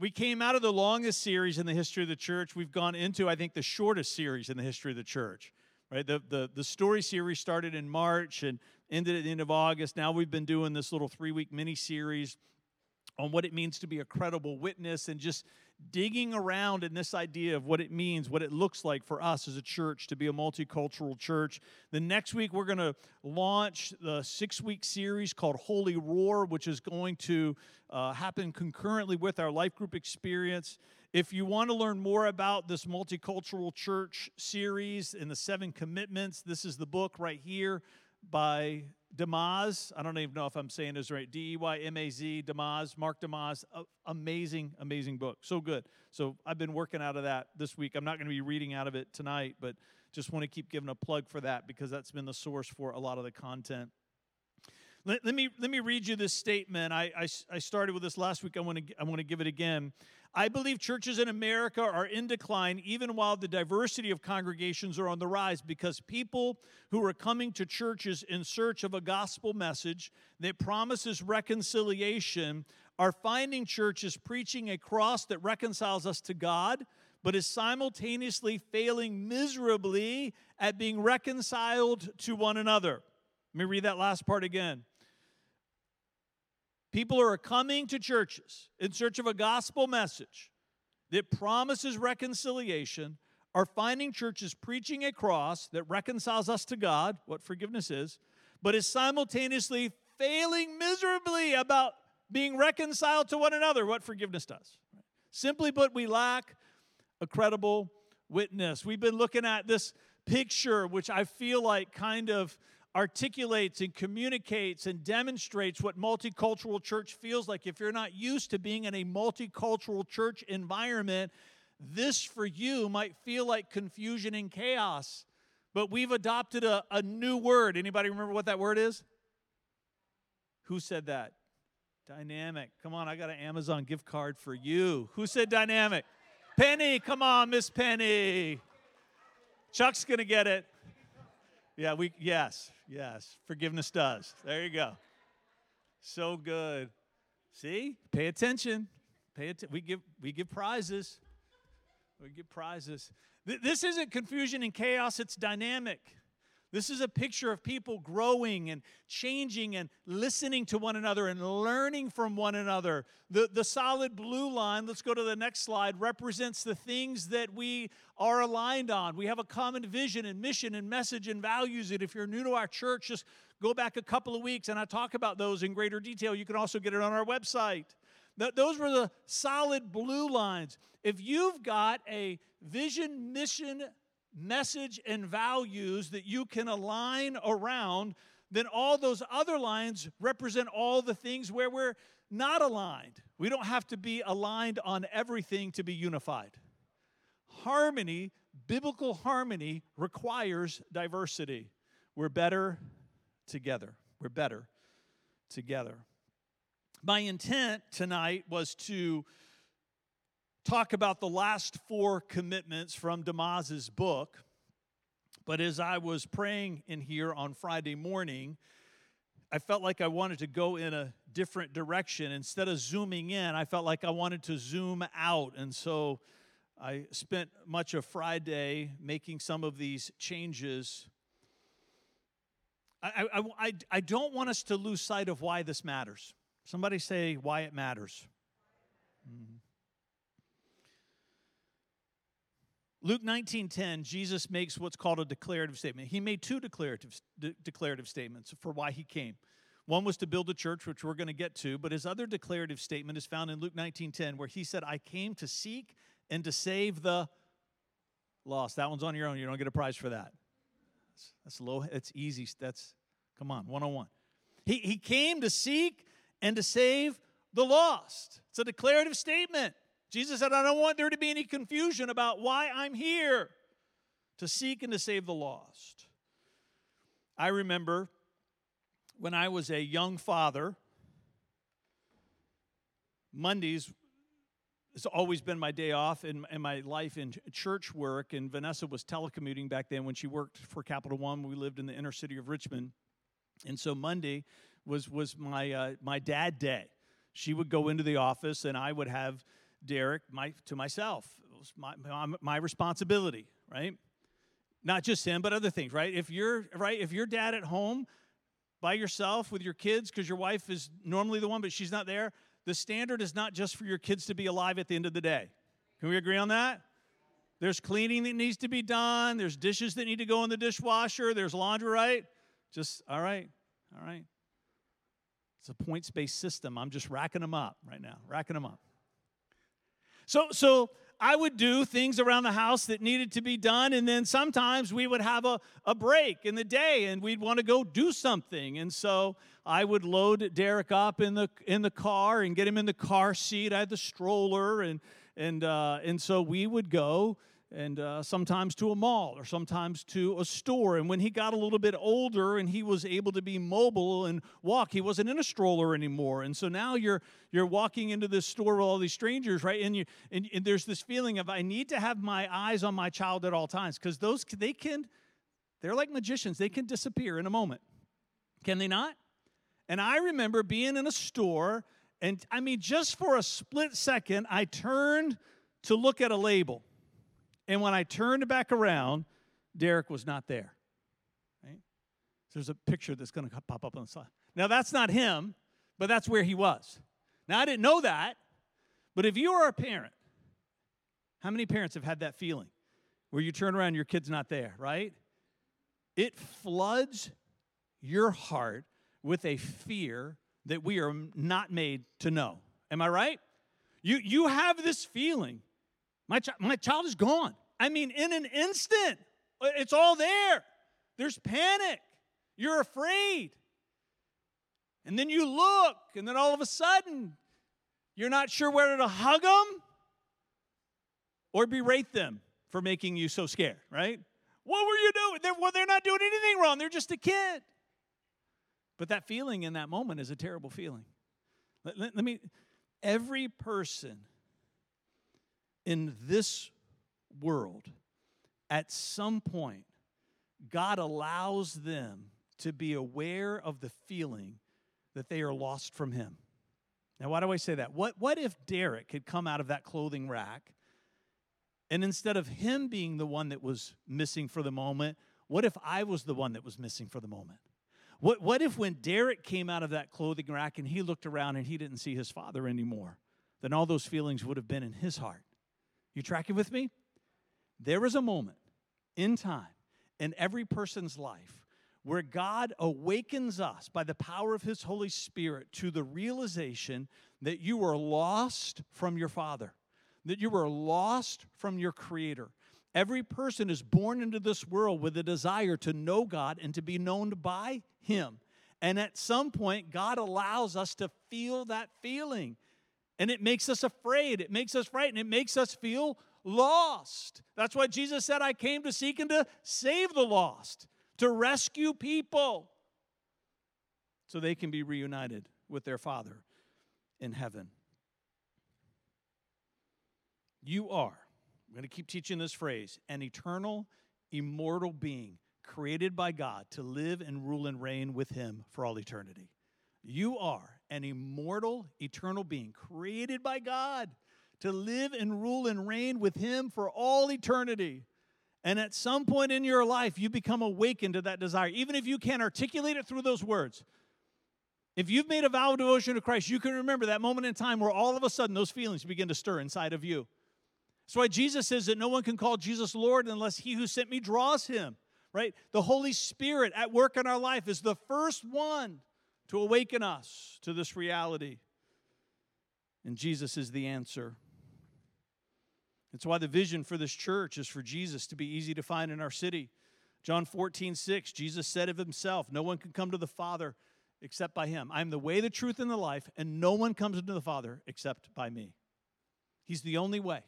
We came out of the longest series in the history of the church. We've gone into, I think, the shortest series in the history of the church. Right? The, the, the story series started in March and ended at the end of August. Now we've been doing this little three week mini series on what it means to be a credible witness and just digging around in this idea of what it means, what it looks like for us as a church to be a multicultural church. The next week, we're going to launch the six week series called Holy Roar, which is going to uh, happen concurrently with our life group experience. If you want to learn more about this multicultural church series and the seven commitments, this is the book right here by Deymaz. I don't even know if I'm saying this right. D E Y M A Z, DeYmaz, Mark DeYmaz. Amazing, amazing book. So good. So I've been working out of that this week. I'm not going to be reading out of it tonight, but just want to keep giving a plug for that because that's been the source for a lot of the content. Let, let, me, let me read you this statement. I, I, I started with this last week. I want, to, I want to give it again. I believe churches in America are in decline even while the diversity of congregations are on the rise because people who are coming to churches in search of a gospel message that promises reconciliation are finding churches preaching a cross that reconciles us to God but is simultaneously failing miserably at being reconciled to one another. Let me read that last part again. People are coming to churches in search of a gospel message that promises reconciliation, are finding churches preaching a cross that reconciles us to God, what forgiveness is, but is simultaneously failing miserably about being reconciled to one another, what forgiveness does. Simply put, we lack a credible witness. We've been looking at this picture, which I feel like kind of articulates and communicates and demonstrates what multicultural church feels like. If you're not used to being in a multicultural church environment, this for you might feel like confusion and chaos. But we've adopted a, a new word. Anybody remember what that word is? Who said that? Dynamic. Come on, I got an Amazon gift card for you. Who said dynamic? Penny, come on, Miss Penny. Chuck's going to get it. Yeah, we yes, yes. Forgiveness does. There you go. So good. See? Pay attention. Pay att- we give we give prizes. We give prizes. Th- this isn't confusion and chaos, it's dynamic. This is a picture of people growing and changing and listening to one another and learning from one another. The, the solid blue line, let's go to the next slide, represents the things that we are aligned on. We have a common vision and mission and message and values. And if you're new to our church, just go back a couple of weeks and I talk about those in greater detail. You can also get it on our website. Those were the solid blue lines. If you've got a vision, mission, message and values that you can align around, then all those other lines represent all the things where we're not aligned. We don't have to be aligned on everything to be unified. Harmony, biblical harmony, requires diversity. We're better together. We're better together. My intent tonight was to talk about the last four commitments from Deymaz's book. But as I was praying in here on Friday morning, I felt like I wanted to go in a different direction. Instead of zooming in, I felt like I wanted to zoom out. And so I spent much of Friday making some of these changes. I, I, I, I don't want us to lose sight of why this matters. Somebody say why it matters. Mm-hmm. Luke 19:10, Jesus makes what's called a declarative statement. He made two declarative, de- declarative statements for why he came. One was to build a church, which we're going to get to, but his other declarative statement is found in Luke 19:10, where he said, "I came to seek and to save the lost." That one's on your own. You don't get a prize for that. That's, that's low. It's easy. That's come on, one on one. He he came to seek and to save the lost. It's a declarative statement. Jesus said, I don't want there to be any confusion about why I'm here to seek and to save the lost. I remember when I was a young father, Mondays has always been my day off in, in my life in church work. And Vanessa was telecommuting back then when she worked for Capital One. We lived in the inner city of Richmond. And so Monday was, was my, uh, my dad day. She would go into the office, and I would have Derek my, to myself. It was my, my, my responsibility, right? Not just him, but other things, right? If you're right, if you're dad at home by yourself with your kids because your wife is normally the one, but she's not there, the standard is not just for your kids to be alive at the end of the day. Can we agree on that? There's cleaning that needs to be done. There's dishes that need to go in the dishwasher. There's laundry, right? Just, all right, all right. It's a points based system. I'm just racking them up right now, racking them up. So, so I would do things around the house that needed to be done, and then sometimes we would have a, a break in the day and we'd want to go do something. And so I would load Derek up in the in the car and get him in the car seat. I had the stroller and and uh, and so we would go and uh, sometimes to a mall or sometimes to a store. And when he got a little bit older and he was able to be mobile and walk, he wasn't in a stroller anymore. And so now you're you're walking into this store with all these strangers, right? And you and, and there's this feeling of I need to have my eyes on my child at all times because those they can they're like magicians. They can disappear in a moment. Can they not? And I remember being in a store and I mean just for a split second I turned to look at a label and when I turned back around, Derek was not there. Right? So there's a picture that's going to pop up on the slide. Now, that's not him, but that's where he was. Now, I didn't know that, but if you are a parent, how many parents have had that feeling where you turn around, your kid's not there, right? It floods your heart with a fear that we are not made to know. Am I right? You, you have this feeling my, ch- my child is gone. I mean, in an instant, it's all there. There's panic. You're afraid. And then you look, and then all of a sudden, you're not sure whether to hug them or berate them for making you so scared, right? What were you doing? They're, well, they're not doing anything wrong. They're just a kid. But that feeling in that moment is a terrible feeling. Let, let, let me, every person in this world, at some point, God allows them to be aware of the feeling that they are lost from Him. Now, why do I say that? What, what if Derek had come out of that clothing rack and instead of him being the one that was missing for the moment, what if I was the one that was missing for the moment? What, what if when Derek came out of that clothing rack and he looked around and he didn't see his father anymore? Then all those feelings would have been in his heart. You tracking with me? There is a moment in time in every person's life where God awakens us by the power of His Holy Spirit to the realization that you are lost from your Father, that you are lost from your Creator. Every person is born into this world with a desire to know God and to be known by Him. And at some point, God allows us to feel that feeling. And it makes us afraid. It makes us frightened. It makes us feel lost. That's why Jesus said, I came to seek and to save the lost, to rescue people so they can be reunited with their Father in heaven. You are, I'm going to keep teaching this phrase, an eternal, immortal being created by God to live and rule and reign with Him for all eternity. You are an immortal, eternal being created by God to live and rule and reign with Him for all eternity. And at some point in your life, you become awakened to that desire, even if you can't articulate it through those words. If you've made a vow of devotion to Christ, you can remember that moment in time where all of a sudden those feelings begin to stir inside of you. That's why Jesus says that no one can call Jesus Lord unless he who sent me draws him, right? The Holy Spirit at work in our life is the first one to awaken us to this reality. And Jesus is the answer. That's why the vision for this church is for Jesus to be easy to find in our city. John 14, 6, Jesus said of himself, No one can come to the Father except by him. I am the way, the truth, and the life, and no one comes into the Father except by me. He's the only way.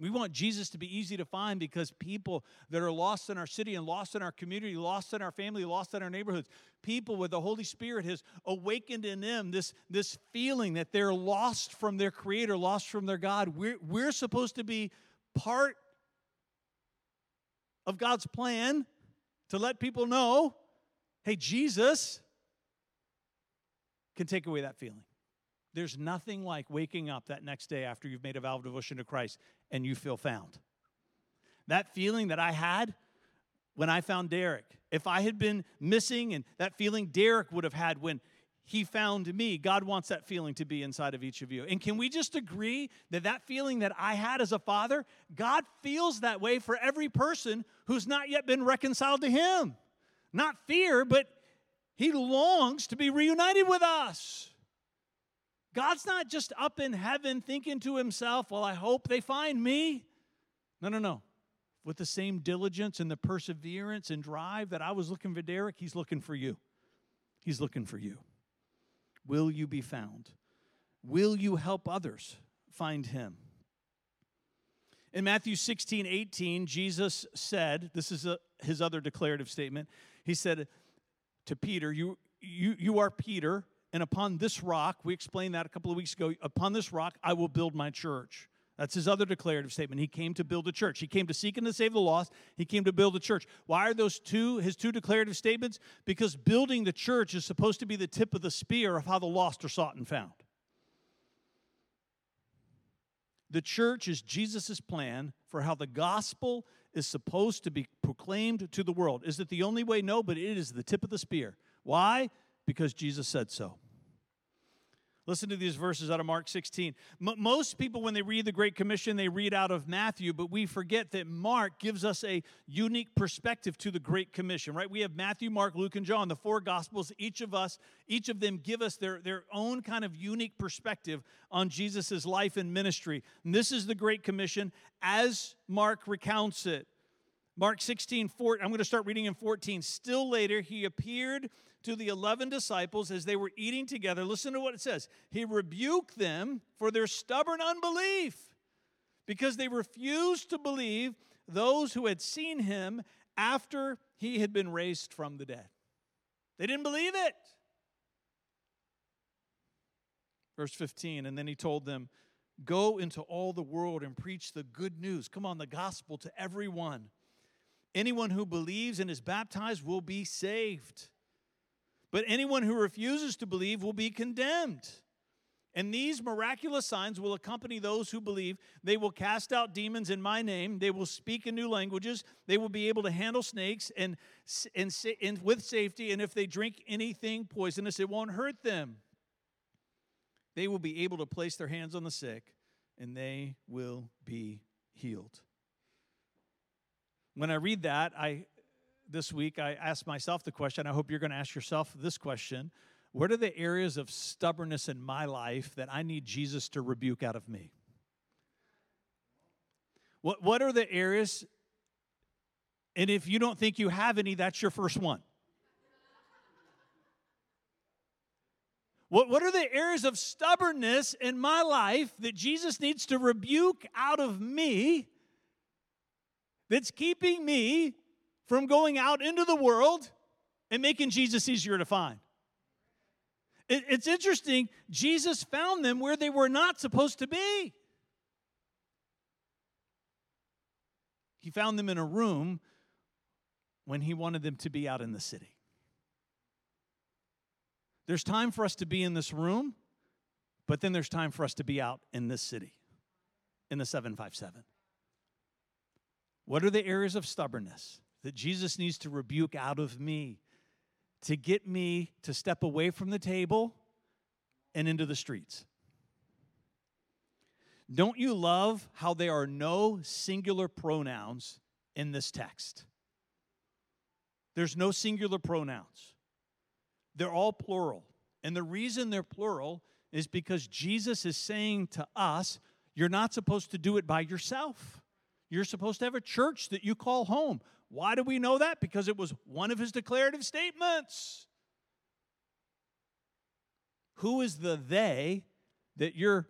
We want Jesus to be easy to find because people that are lost in our city and lost in our community, lost in our family, lost in our neighborhoods, people with the Holy Spirit has awakened in them this, this feeling that they're lost from their Creator, lost from their God. We're, we're supposed to be part of God's plan to let people know hey, Jesus can take away that feeling. There's nothing like waking up that next day after you've made a vow of devotion to Christ and you feel found. That feeling that I had when I found Derek, if I had been missing and that feeling Derek would have had when he found me, God wants that feeling to be inside of each of you. And can we just agree that that feeling that I had as a father, God feels that way for every person who's not yet been reconciled to Him? Not fear, but He longs to be reunited with us. God's not just up in heaven thinking to himself, well, I hope they find me. No, no, no. With the same diligence and the perseverance and drive that I was looking for Derek, he's looking for you. He's looking for you. Will you be found? Will you help others find him? In Matthew 16, 18, Jesus said, this is a, his other declarative statement. He said to Peter, you, you, you are Peter, and upon this rock, we explained that a couple of weeks ago, upon this rock I will build my church. That's his other declarative statement. He came to build a church. He came to seek and to save the lost. He came to build a church. Why are those two his two declarative statements? Because building the church is supposed to be the tip of the spear of how the lost are sought and found. The church is Jesus' plan for how the gospel is supposed to be proclaimed to the world. Is it the only way? No, but it is the tip of the spear. Why? Because Jesus said so. Listen to these verses out of Mark 16. M- most people, when they read the Great Commission, they read out of Matthew, but we forget that Mark gives us a unique perspective to the Great Commission, right? We have Matthew, Mark, Luke, and John, the four Gospels. Each of us, each of them give us their, their own kind of unique perspective on Jesus' life and ministry. And this is the Great Commission as Mark recounts it. Mark 16, 4, I'm going to start reading in 14. Still later, he appeared to the 11 disciples as they were eating together. Listen to what it says. He rebuked them for their stubborn unbelief because they refused to believe those who had seen him after he had been raised from the dead. They didn't believe it. Verse 15, and then he told them, Go into all the world and preach the good news. Come on, the gospel to everyone. Anyone who believes and is baptized will be saved. But anyone who refuses to believe will be condemned. And these miraculous signs will accompany those who believe. They will cast out demons in my name. They will speak in new languages. They will be able to handle snakes and, and, and with safety. And if they drink anything poisonous, it won't hurt them. They will be able to place their hands on the sick, and they will be healed. When I read that, I this week I asked myself the question. I hope you're going to ask yourself this question. What are the areas of stubbornness in my life that I need Jesus to rebuke out of me? What, what are the areas? And if you don't think you have any, that's your first one. What, what are the areas of stubbornness in my life that Jesus needs to rebuke out of me that's keeping me from going out into the world and making Jesus easier to find. It, it's interesting, Jesus found them where they were not supposed to be. He found them in a room when he wanted them to be out in the city. There's time for us to be in this room, but then there's time for us to be out in this city, in the 757. What are the areas of stubbornness that Jesus needs to rebuke out of me to get me to step away from the table and into the streets? Don't you love how there are no singular pronouns in this text? There's no singular pronouns. They're all plural. And the reason they're plural is because Jesus is saying to us, you're not supposed to do it by yourself. You're supposed to have a church that you call home. Why do we know that? Because it was one of his declarative statements. Who is the they that you're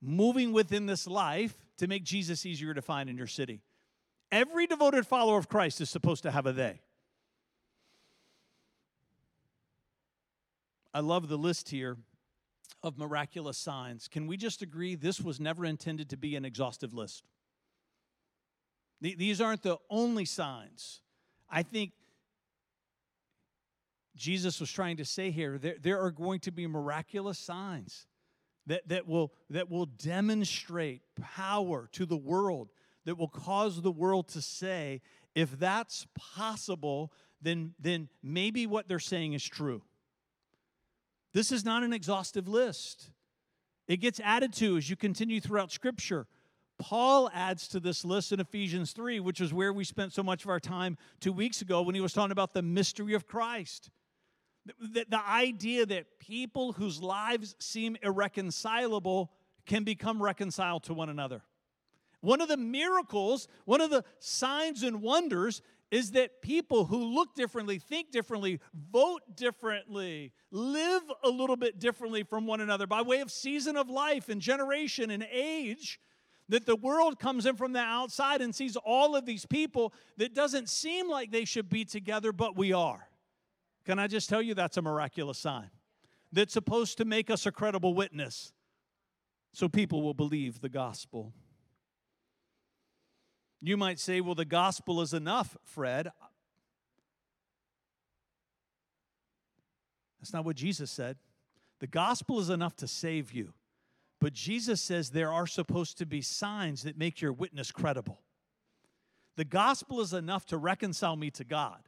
moving within this life to make Jesus easier to find in your city? Every devoted follower of Christ is supposed to have a they. I love the list here of miraculous signs. Can we just agree this was never intended to be an exhaustive list? These aren't the only signs. I think Jesus was trying to say here there, there are going to be miraculous signs that, that, will, that will demonstrate power to the world, that will cause the world to say, if that's possible, then, then maybe what they're saying is true. This is not an exhaustive list. It gets added to as you continue throughout Scripture. Paul adds to this list in Ephesians 3, which is where we spent so much of our time two weeks ago when he was talking about the mystery of Christ. The, the idea that people whose lives seem irreconcilable can become reconciled to one another. One of the miracles, one of the signs and wonders is that people who look differently, think differently, vote differently, live a little bit differently from one another by way of season of life and generation and age, that the world comes in from the outside and sees all of these people that doesn't seem like they should be together, but we are. Can I just tell you that's a miraculous sign that's supposed to make us a credible witness so people will believe the gospel? You might say, well, the gospel is enough, Fred. That's not what Jesus said. The gospel is enough to save you. But Jesus says there are supposed to be signs that make your witness credible. The gospel is enough to reconcile me to God.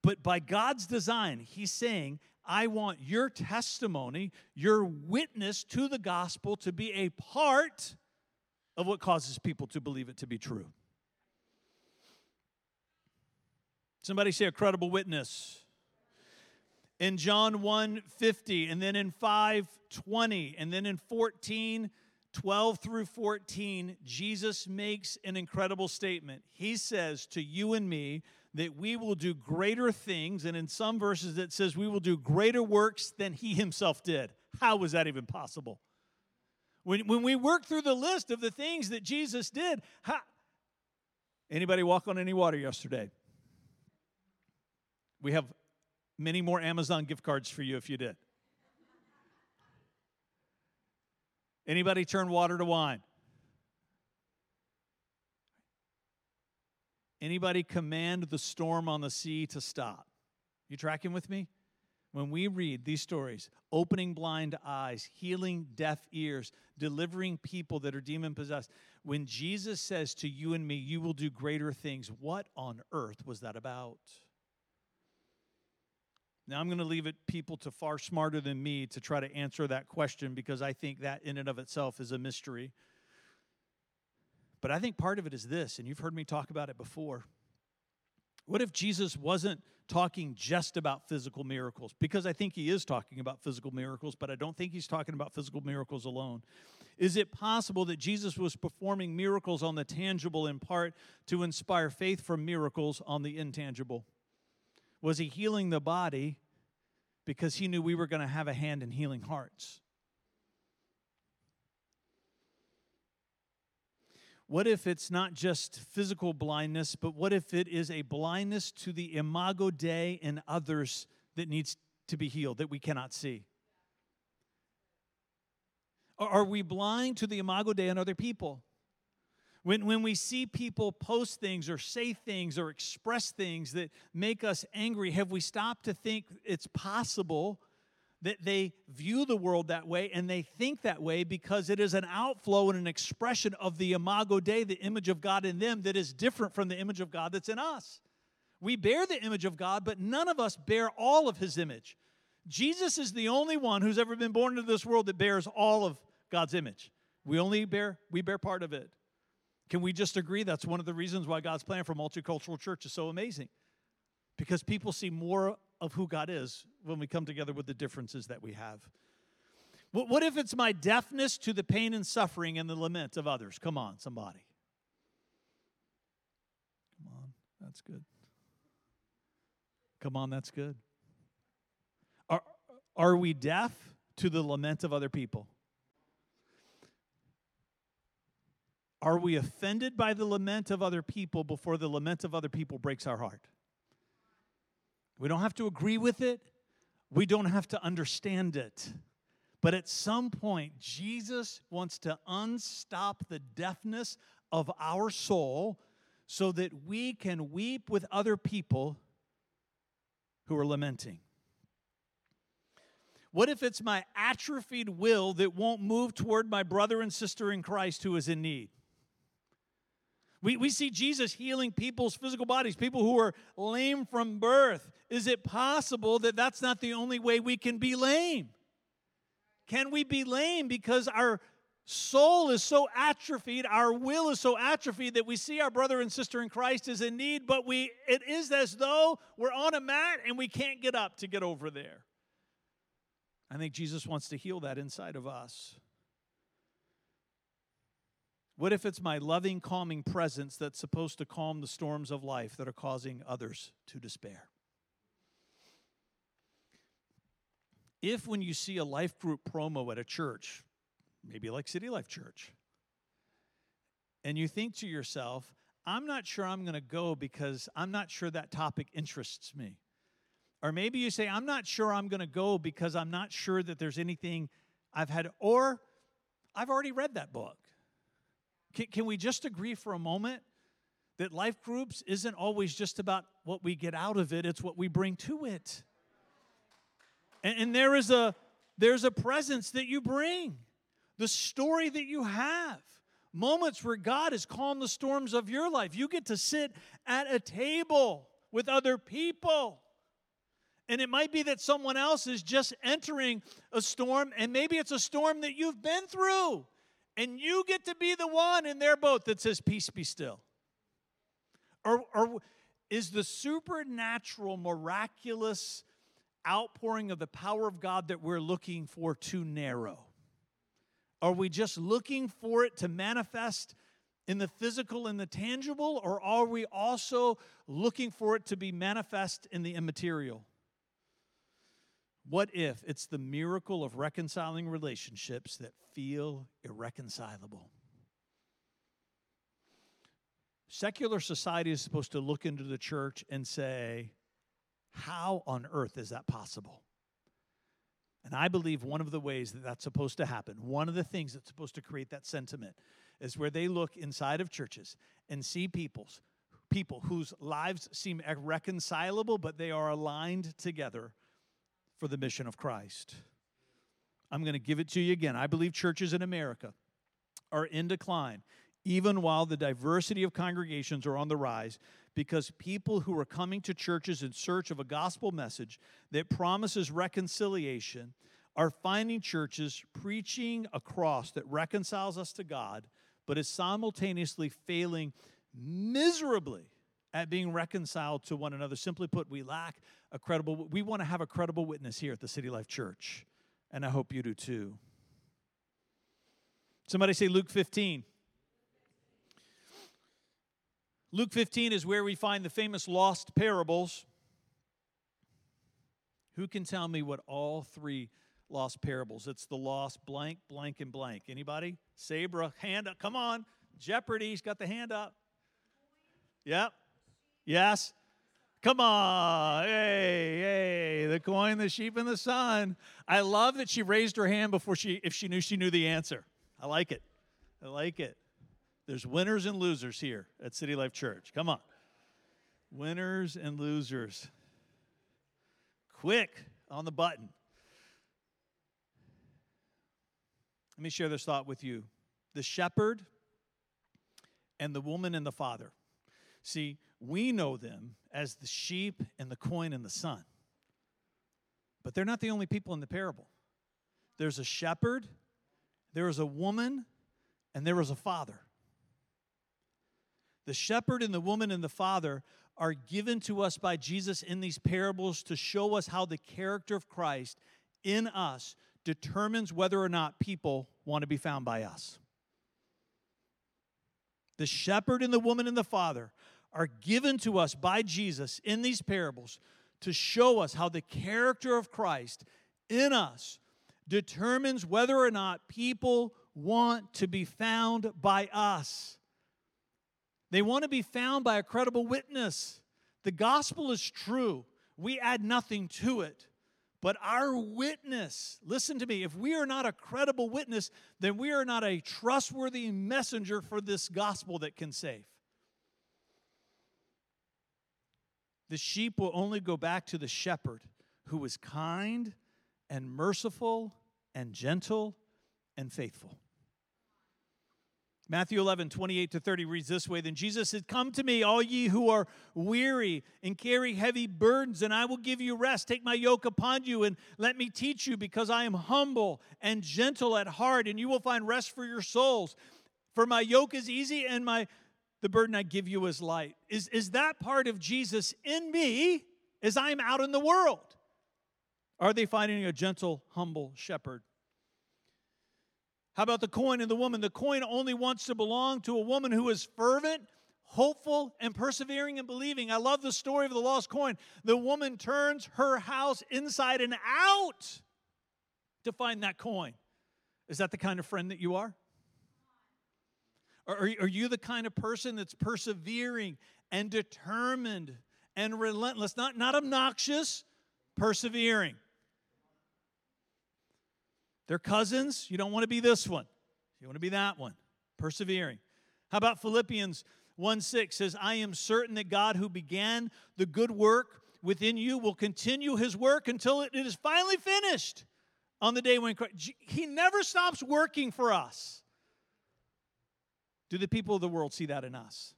But by God's design, He's saying, I want your testimony, your witness to the gospel to be a part of what causes people to believe it to be true. Somebody say a credible witness. In John 1 50, and then in 5 20, and then in 14 12 through 14, Jesus makes an incredible statement. He says to you and me, that we will do greater things. And in some verses, it says we will do greater works than he himself did. How was that even possible? When, when we work through the list of the things that Jesus did, how, anybody walk on any water yesterday? We have many more Amazon gift cards for you if you did. Anybody turn water to wine? Anybody command the storm on the sea to stop? You tracking with me? When we read these stories, opening blind eyes, healing deaf ears, delivering people that are demon possessed, when Jesus says to you and me, You will do greater things, what on earth was that about? Now, I'm going to leave it people to far smarter than me to try to answer that question because I think that in and of itself is a mystery. But I think part of it is this, and you've heard me talk about it before. What if Jesus wasn't talking just about physical miracles? Because I think he is talking about physical miracles, but I don't think he's talking about physical miracles alone. Is it possible that Jesus was performing miracles on the tangible in part to inspire faith from miracles on the intangible? Was he healing the body because he knew we were going to have a hand in healing hearts? What if it's not just physical blindness, but what if it is a blindness to the imago Dei in others that needs to be healed, that we cannot see? Are we blind to the imago Dei in other people? When, when we see people post things or say things or express things that make us angry, have we stopped to think it's possible that they view the world that way and they think that way because it is an outflow and an expression of the imago Dei, the image of God in them, that is different from the image of God that's in us. We bear the image of God, but none of us bear all of his image. Jesus is the only one who's ever been born into this world that bears all of God's image. We only bear we bear part of it. Can we just agree that's one of the reasons why God's plan for multicultural church is so amazing? Because people see more of who God is when we come together with the differences that we have. What if it's my deafness to the pain and suffering and the lament of others? Come on, somebody. Come on, that's good. Come on, that's good. Are, are we deaf to the lament of other people? Are we offended by the lament of other people before the lament of other people breaks our heart? We don't have to agree with it, we don't have to understand it. But at some point, Jesus wants to unstop the deafness of our soul so that we can weep with other people who are lamenting. What if it's my atrophied will that won't move toward my brother and sister in Christ who is in need? We, we see Jesus healing people's physical bodies, people who are lame from birth. Is it possible that that's not the only way we can be lame? Can we be lame because our soul is so atrophied, our will is so atrophied that we see our brother and sister in Christ is in need, but we it is as though we're on a mat and we can't get up to get over there. I think Jesus wants to heal that inside of us. What if it's my loving, calming presence that's supposed to calm the storms of life that are causing others to despair? If, when you see a life group promo at a church, maybe like City Life Church, and you think to yourself, I'm not sure I'm going to go because I'm not sure that topic interests me. Or maybe you say, I'm not sure I'm going to go because I'm not sure that there's anything I've had, or I've already read that book. Can, can we just agree for a moment that life groups isn't always just about what we get out of it, it's what we bring to it? And, and there is a there's a presence that you bring, the story that you have moments where God has calmed the storms of your life. You get to sit at a table with other people. And it might be that someone else is just entering a storm, and maybe it's a storm that you've been through. And you get to be the one in their boat that says, Peace be still. Or, or is the supernatural, miraculous outpouring of the power of God that we're looking for too narrow? Are we just looking for it to manifest in the physical and the tangible, or are we also looking for it to be manifest in the immaterial? What if it's the miracle of reconciling relationships that feel irreconcilable? Secular society is supposed to look into the church and say, How on earth is that possible? And I believe one of the ways that that's supposed to happen, one of the things that's supposed to create that sentiment, is where they look inside of churches and see people's people whose lives seem irreconcilable, but they are aligned together for the mission of Christ. I'm going to give it to you again. I believe churches in America are in decline, even while the diversity of congregations are on the rise, because people who are coming to churches in search of a gospel message that promises reconciliation are finding churches preaching a cross that reconciles us to God, but is simultaneously failing miserably at being reconciled to one another. Simply put, we lack a credible, we want to have a credible witness here at the City Life Church. And I hope you do too. Somebody say Luke 15. Luke 15 is where we find the famous lost parables. Who can tell me what all three lost parables? It's the lost blank, blank, and blank. Anybody? Sabra, hand up. Come on. Jeopardy's got the hand up. Yep. Yes? Come on. Hey, hey, the coin, the sheep, and the son. I love that she raised her hand before she, if she knew she knew the answer. I like it. I like it. There's winners and losers here at City Life Church. Come on. Winners and losers. Quick on the button. Let me share this thought with you. The shepherd and the woman and the father. See, we know them as the sheep and the coin and the son. But they're not the only people in the parable. There's a shepherd, there is a woman, and there is a father. The shepherd and the woman and the father are given to us by Jesus in these parables to show us how the character of Christ in us determines whether or not people want to be found by us. The shepherd and the woman and the father are given to us by Jesus in these parables to show us how the character of Christ in us determines whether or not people want to be found by us. They want to be found by a credible witness. The gospel is true, we add nothing to it. But our witness, listen to me, if we are not a credible witness, then we are not a trustworthy messenger for this gospel that can save. The sheep will only go back to the shepherd who is kind and merciful and gentle and faithful. Matthew 11, 28 to 30 reads this way Then Jesus said, Come to me, all ye who are weary and carry heavy burdens, and I will give you rest. Take my yoke upon you and let me teach you, because I am humble and gentle at heart, and you will find rest for your souls. For my yoke is easy and my the burden I give you is light. Is, is that part of Jesus in me as I'm out in the world? Are they finding a gentle, humble shepherd? How about the coin and the woman? The coin only wants to belong to a woman who is fervent, hopeful, and persevering and believing. I love the story of the lost coin. The woman turns her house inside and out to find that coin. Is that the kind of friend that you are? Are, are you the kind of person that's persevering and determined and relentless? Not, not obnoxious, persevering. They're cousins. You don't want to be this one. You want to be that one. Persevering. How about Philippians 1 6 says, I am certain that God who began the good work within you will continue his work until it is finally finished on the day when Christ. He never stops working for us. Do the people of the world see that in us?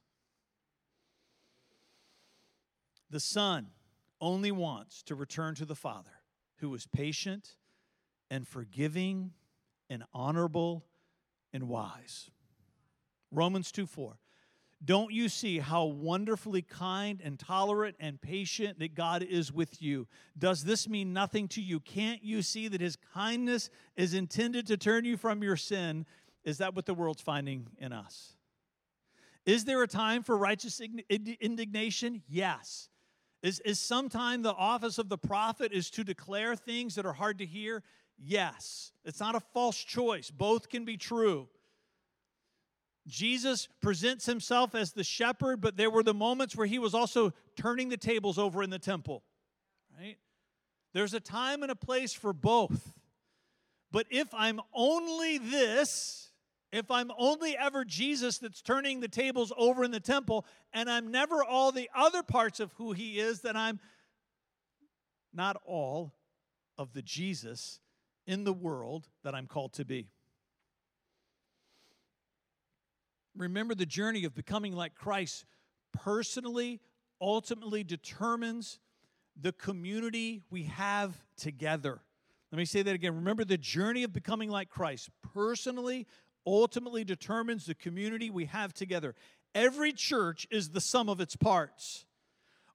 The Son only wants to return to the Father, who is patient and forgiving and honorable and wise. Romans 2 4. Don't you see how wonderfully kind and tolerant and patient that God is with you? Does this mean nothing to you? Can't you see that His kindness is intended to turn you from your sin? Is that what the world's finding in us? Is there a time for righteous indignation? Yes. Is, is sometime the office of the prophet is to declare things that are hard to hear? Yes. It's not a false choice, both can be true. Jesus presents himself as the shepherd, but there were the moments where he was also turning the tables over in the temple, right? There's a time and a place for both. But if I'm only this, if I'm only ever Jesus that's turning the tables over in the temple, and I'm never all the other parts of who he is, then I'm not all of the Jesus in the world that I'm called to be. Remember, the journey of becoming like Christ personally, ultimately determines the community we have together. Let me say that again. Remember, the journey of becoming like Christ personally, ultimately determines the community we have together. Every church is the sum of its parts.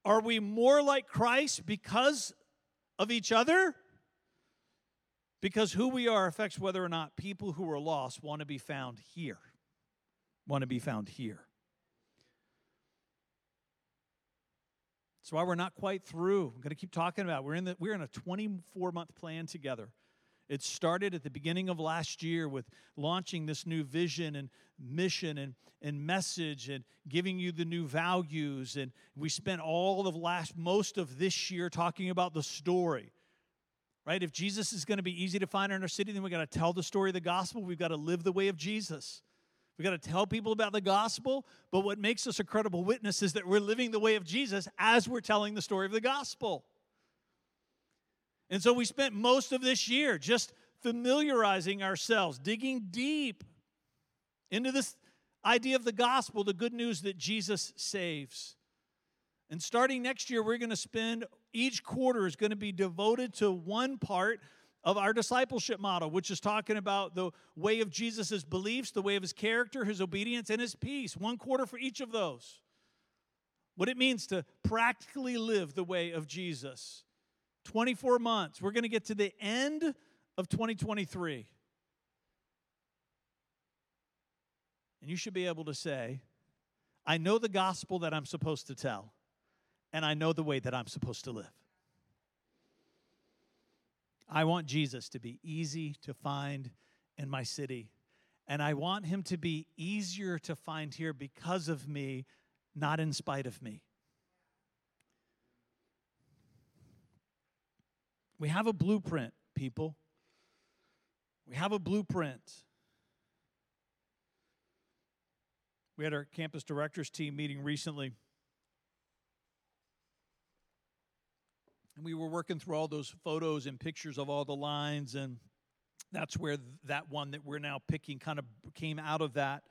Are we more like Christ because of each other? Because who we are affects whether or not people who are lost want to be found here. Want to be found here. That's why we're not quite through. I'm going to keep talking about. It. We're in the we're in a 24 month plan together. It started at the beginning of last year with launching this new vision and mission and, and message and giving you the new values. And we spent all of last most of this year talking about the story right? If Jesus is going to be easy to find in our city, then we got to tell the story of the gospel. We've got to live the way of Jesus. We've got to tell people about the gospel, but what makes us a credible witness is that we're living the way of Jesus as we're telling the story of the gospel. And so we spent most of this year just familiarizing ourselves, digging deep into this idea of the gospel, the good news that Jesus saves. And starting next year, we're going to spend each quarter is going to be devoted to one part of our discipleship model, which is talking about the way of Jesus' beliefs, the way of his character, his obedience, and his peace. One quarter for each of those. What it means to practically live the way of Jesus. 24 months. We're going to get to the end of 2023. And you should be able to say, I know the gospel that I'm supposed to tell and I know the way that I'm supposed to live. I want Jesus to be easy to find in my city, and I want him to be easier to find here because of me, not in spite of me. We have a blueprint, people. We have a blueprint. We had our campus directors team meeting recently. And we were working through all those photos and pictures of all the lines, and that's where that one that we're now picking kind of came out of that.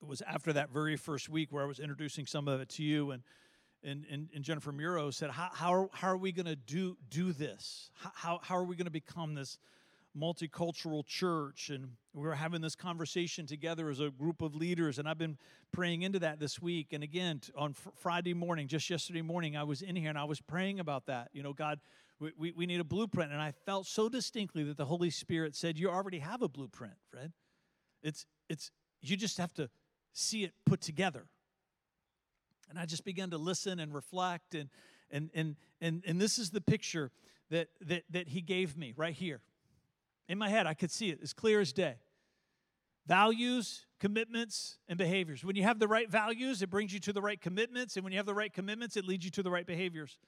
It was after that very first week where I was introducing some of it to you, and and, and, and Jennifer Muro said, how, how, are, how are we going to do, do this? How, how are we going to become this multicultural church? And we were having this conversation together as a group of leaders, and I've been praying into that this week. And again, on fr- Friday morning, just yesterday morning, I was in here and I was praying about that. You know, God, we, we, we need a blueprint. And I felt so distinctly that the Holy Spirit said, You already have a blueprint, Fred. It's, it's, you just have to see it put together. And I just began to listen and reflect and and and and and this is the picture that that that he gave me right here. In my head, I could see it as clear as day. Values, commitments, and behaviors. When you have the right values, it brings you to the right commitments, and when you have the right commitments, it leads you to the right behaviors.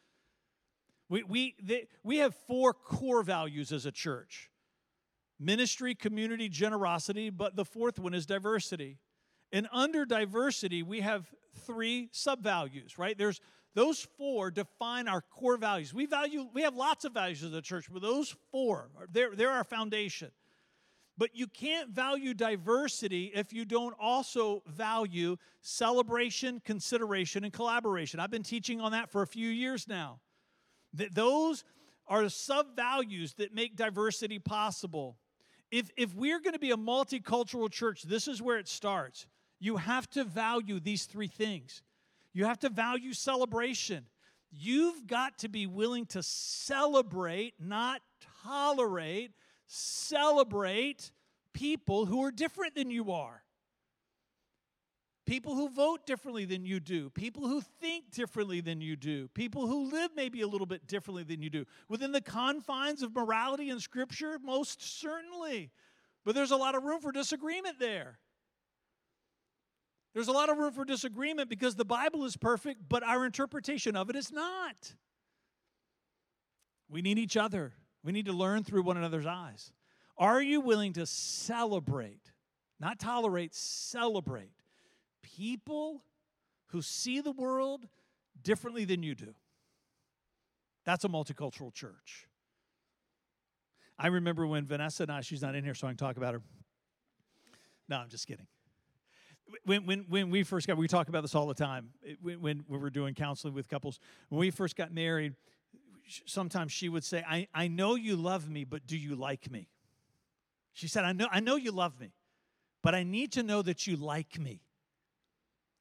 We, we, they, we have four core values as a church ministry, community, generosity, but the fourth one is diversity. And under diversity, we have three subvalues, right? There's those four define our core values. We value, we have lots of values as a church, but those four, they're, they're our foundation. But you can't value diversity if you don't also value celebration, consideration, and collaboration. I've been teaching on that for a few years now. That those are sub values that make diversity possible. If, if we're going to be a multicultural church, this is where it starts. You have to value these three things. You have to value celebration. You've got to be willing to celebrate, not tolerate, celebrate people who are different than you are. People who vote differently than you do, people who think differently than you do, people who live maybe a little bit differently than you do. Within the confines of morality and scripture, most certainly. But there's a lot of room for disagreement there. There's a lot of room for disagreement because the Bible is perfect, but our interpretation of it is not. We need each other. We need to learn through one another's eyes. Are you willing to celebrate, not tolerate, celebrate people who see the world differently than you do? That's a multicultural church. I remember when Vanessa and I, she's not in here, so I can talk about her. No, I'm just kidding when, when, when we first got, we talk about this all the time when, when, when we're doing counseling with couples. When we first got married, sometimes she would say, I, I know you love me, but do you like me? She said, I know, I know you love me, but I need to know that you like me.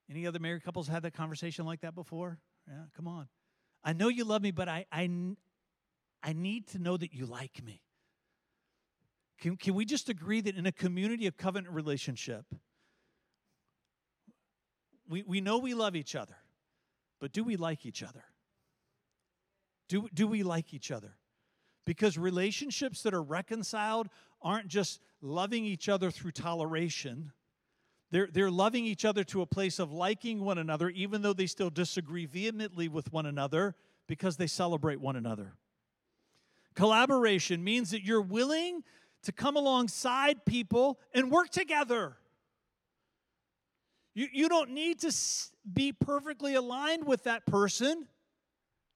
Any other married couples had that conversation like that before? Yeah, come on. I know you love me, but I, I, I need to know that you like me. Can, can we just agree that in a community of covenant relationship, we, we know we love each other, but do we like each other? Do, do we like each other? Because relationships that are reconciled aren't just loving each other through toleration. They're, they're loving each other to a place of liking one another, even though they still disagree vehemently with one another, because they celebrate one another. Collaboration means that you're willing to come alongside people and work together. You, you don't need to be perfectly aligned with that person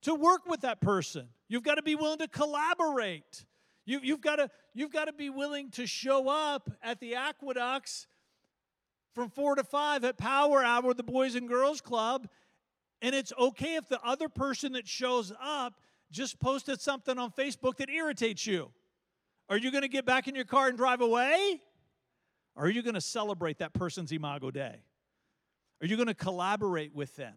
to work with that person. You've got to be willing to collaborate. You, you've, got to, you've got to be willing to show up at the aqueducts from four to five at Power Hour, the Boys and Girls Club. And it's okay if the other person that shows up just posted something on Facebook that irritates you. Are you going to get back in your car and drive away? Or are you going to celebrate that person's Imago Dei? Are you going to collaborate with them?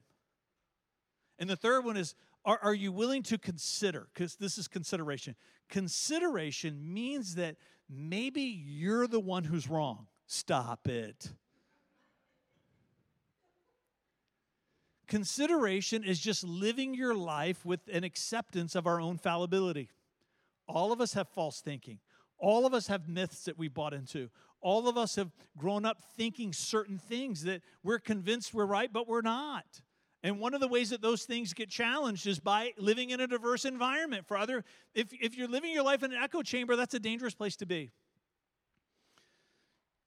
And the third one is are, are you willing to consider? Because this is consideration. Consideration means that maybe you're the one who's wrong. Stop it. Consideration is just living your life with an acceptance of our own fallibility. All of us have false thinking. All of us have myths that we bought into all of us have grown up thinking certain things that we're convinced we're right, but we're not. And one of the ways that those things get challenged is by living in a diverse environment. For other, if, if you're living your life in an echo chamber, that's a dangerous place to be.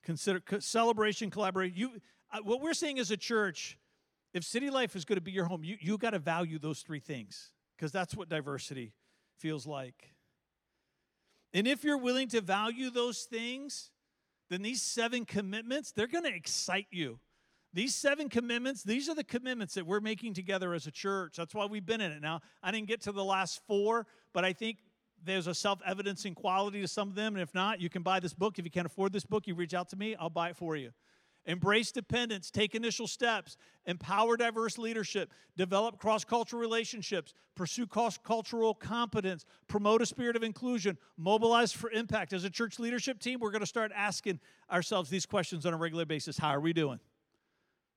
Consider celebration, collaboration. You, uh, what we're saying as a church, if city life is going to be your home, you you got to value those three things. because that's what diversity feels like. And if you're willing to value those things, then these seven commitments, they're going to excite you. These seven commitments, these are the commitments that we're making together as a church. That's why we've been in it. Now, I didn't get to the last four, but I think there's a self evidencing quality to some of them. And if not, you can buy this book. If you can't afford this book, you reach out to me, I'll buy it for you. Embrace dependence, take initial steps, empower diverse leadership, develop cross cultural relationships, pursue cross cultural competence, promote a spirit of inclusion, mobilize for impact. As a church leadership team, we're going to start asking ourselves these questions on a regular basis How are we doing?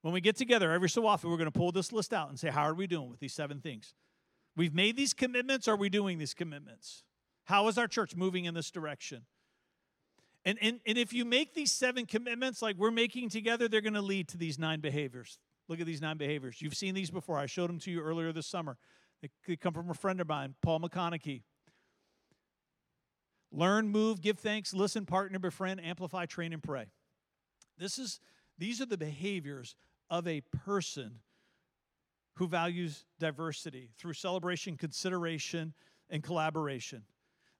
When we get together every so often, we're going to pull this list out and say, How are we doing with these seven things? We've made these commitments. Are we doing these commitments? How is our church moving in this direction? And, and, and if you make these seven commitments like we're making together, they're going to lead to these nine behaviors. Look at these nine behaviors. You've seen these before. I showed them to you earlier this summer. They, they come from a friend of mine, Paul McConaughey. Learn, move, give thanks, listen, partner, befriend, amplify, train, and pray. This is, these are the behaviors of a person who values diversity through celebration, consideration, and collaboration.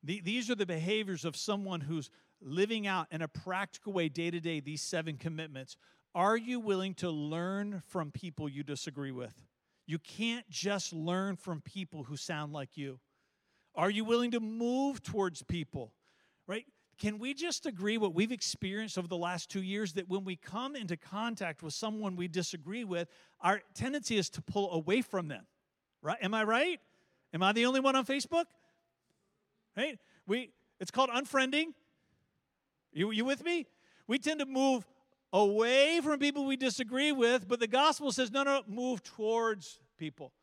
The, these are the behaviors of someone who's living out in a practical way day to day these seven commitments, are you willing to learn from people you disagree with? You can't just learn from people who sound like you. Are you willing to move towards people? Right? Can we just agree what we've experienced over the last two years that when we come into contact with someone we disagree with, our tendency is to pull away from them? Right? Am I right? Am I the only one on Facebook? Right? We it's called unfriending. You, you with me? We tend to move away from people we disagree with, but the gospel says, no, no, move towards people.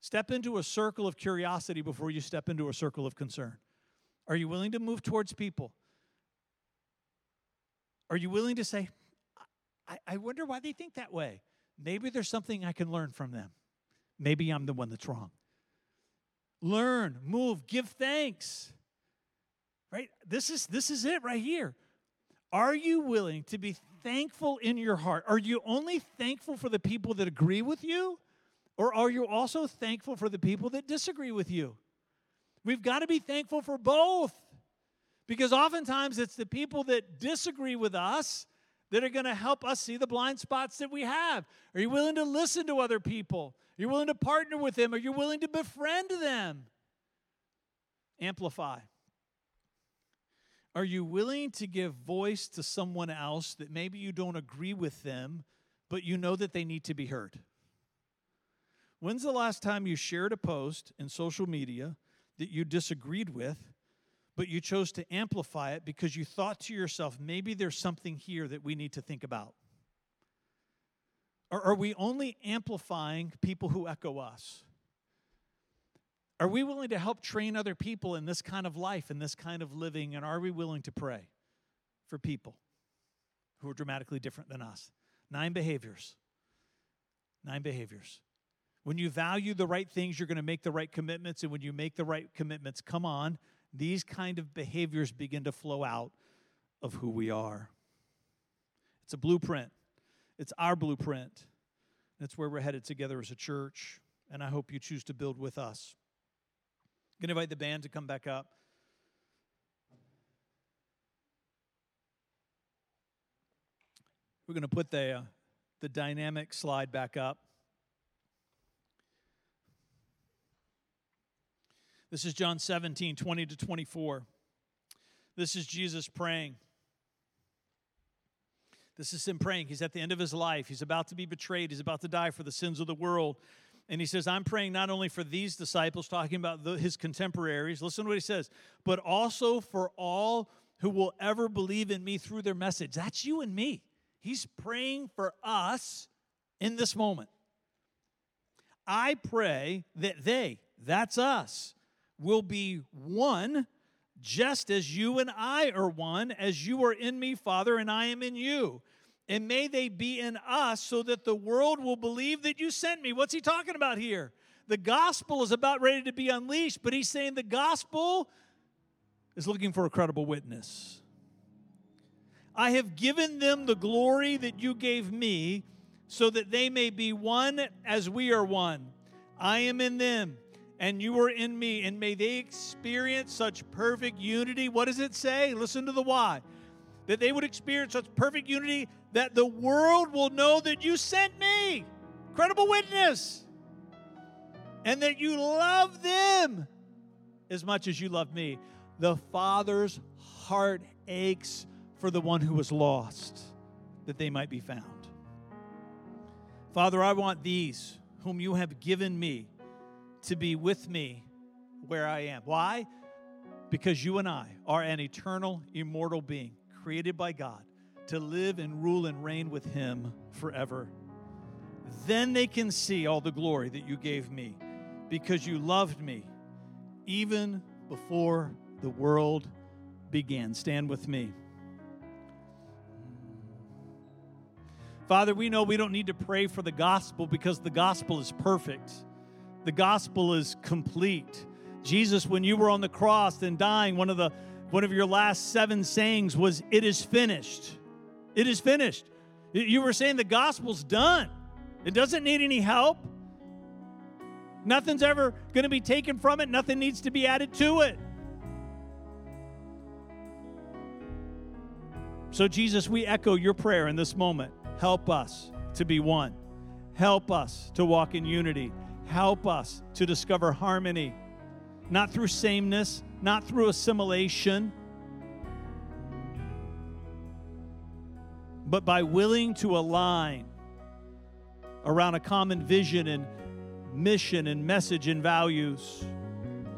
Step into a circle of curiosity before you step into a circle of concern. Are you willing to move towards people? Are you willing to say, I, I wonder why they think that way? Maybe there's something I can learn from them. Maybe I'm the one that's wrong. Learn, move, give thanks. Right? This is this is it right here. Are you willing to be thankful in your heart? Are you only thankful for the people that agree with you? Or are you also thankful for the people that disagree with you? We've got to be thankful for both. Because oftentimes it's the people that disagree with us that are going to help us see the blind spots that we have. Are you willing to listen to other people? Are you willing to partner with them? Are you willing to befriend them? Amplify. Are you willing to give voice to someone else that maybe you don't agree with them, but you know that they need to be heard? When's the last time you shared a post in social media that you disagreed with, but you chose to amplify it because you thought to yourself, maybe there's something here that we need to think about? Or are we only amplifying people who echo us? Are we willing to help train other people in this kind of life, in this kind of living? And are we willing to pray for people who are dramatically different than us? Nine behaviors. Nine behaviors. When you value the right things, you're going to make the right commitments. And when you make the right commitments, come on, these kind of behaviors begin to flow out of who we are. It's a blueprint, it's our blueprint. That's where we're headed together as a church. And I hope you choose to build with us going to invite the band to come back up. We're going to put the, uh, the dynamic slide back up. This is John 17, 20 to 24. This is Jesus praying. This is him praying. He's at the end of his life. He's about to be betrayed. He's about to die for the sins of the world. And he says, I'm praying not only for these disciples, talking about the, his contemporaries, listen to what he says, but also for all who will ever believe in me through their message. That's you and me. He's praying for us in this moment. I pray that they, that's us, will be one just as you and I are one, as you are in me, Father, and I am in you and may they be in us so that the world will believe that you sent me. What's he talking about here? The gospel is about ready to be unleashed, but he's saying the gospel is looking for a credible witness. I have given them the glory that you gave me so that they may be one as we are one. I am in them, and you are in me, and may they experience such perfect unity. What does it say? Listen to the why. That they would experience such perfect unity that the world will know that you sent me. Credible witness. And that you love them as much as you love me. The Father's heart aches for the one who was lost, that they might be found. Father, I want these whom you have given me to be with me where I am. Why? Because you and I are an eternal, immortal being created by God to live and rule and reign with Him forever. Then they can see all the glory that you gave me because you loved me even before the world began. Stand with me. Father, we know we don't need to pray for the gospel because the gospel is perfect. The gospel is complete. Jesus, when you were on the cross and dying, one of the one of your last seven sayings was, It is finished. It is finished. You were saying the gospel's done. It doesn't need any help. Nothing's ever going to be taken from it, nothing needs to be added to it. So, Jesus, we echo your prayer in this moment. Help us to be one. Help us to walk in unity. Help us to discover harmony, not through sameness, not through assimilation, but by willing to align around a common vision and mission and message and values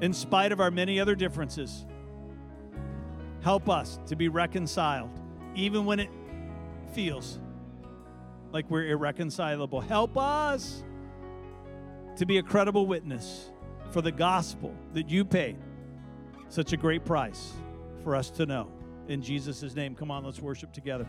in spite of our many other differences. Help us to be reconciled even when it feels like we're irreconcilable. Help us to be a credible witness for the gospel that you paid such a great price for us to know. In Jesus' name, come on, let's worship together.